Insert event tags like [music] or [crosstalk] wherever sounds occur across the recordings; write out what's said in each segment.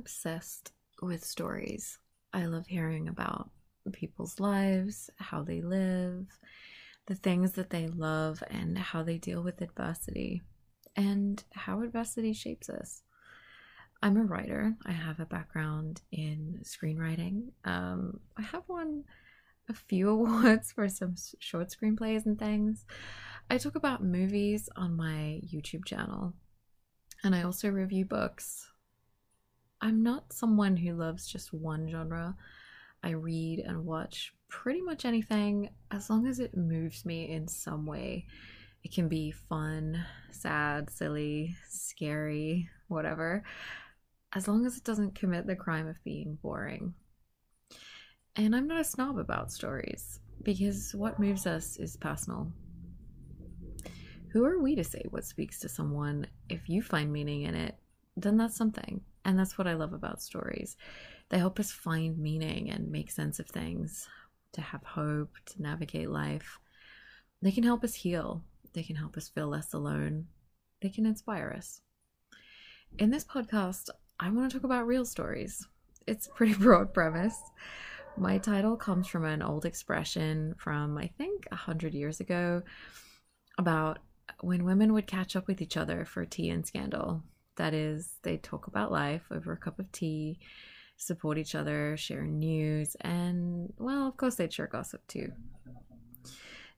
obsessed with stories. I love hearing about people's lives, how they live, the things that they love, and how they deal with adversity, and how adversity shapes us. I'm a writer. I have a background in screenwriting. Um, I have won a few [laughs] awards for some short screenplays and things. I talk about movies on my YouTube channel, and I also review books. I'm not someone who loves just one genre. I read and watch pretty much anything as long as it moves me in some way. It can be fun, sad, silly, scary, whatever, as long as it doesn't commit the crime of being boring. And I'm not a snob about stories because what moves us is personal. Who are we to say what speaks to someone? If you find meaning in it, then that's something. And that's what I love about stories. They help us find meaning and make sense of things, to have hope, to navigate life. They can help us heal. They can help us feel less alone. They can inspire us. In this podcast, I want to talk about real stories. It's a pretty [laughs] broad premise. My title comes from an old expression from, I think, a hundred years ago about when women would catch up with each other for tea and scandal. That is, they talk about life over a cup of tea, support each other, share news, and, well, of course, they'd share gossip too.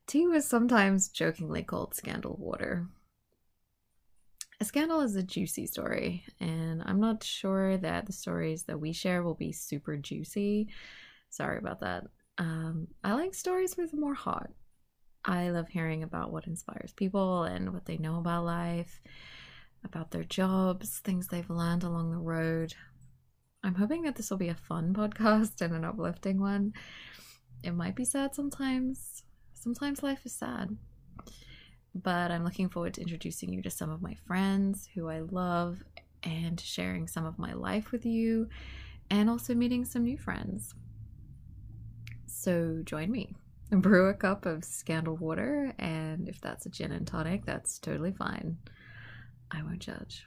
Tea was sometimes jokingly called scandal water. A scandal is a juicy story, and I'm not sure that the stories that we share will be super juicy. Sorry about that. Um, I like stories with more heart. I love hearing about what inspires people and what they know about life about their jobs, things they've learned along the road. I'm hoping that this will be a fun [laughs] podcast and an uplifting one. It might be sad sometimes. Sometimes life is sad. But I'm looking forward to introducing you to some of my friends who I love and sharing some of my life with you and also meeting some new friends. So join me. [laughs] Brew a cup of scandal water, and if that's a gin and tonic, that's totally fine. I won't judge.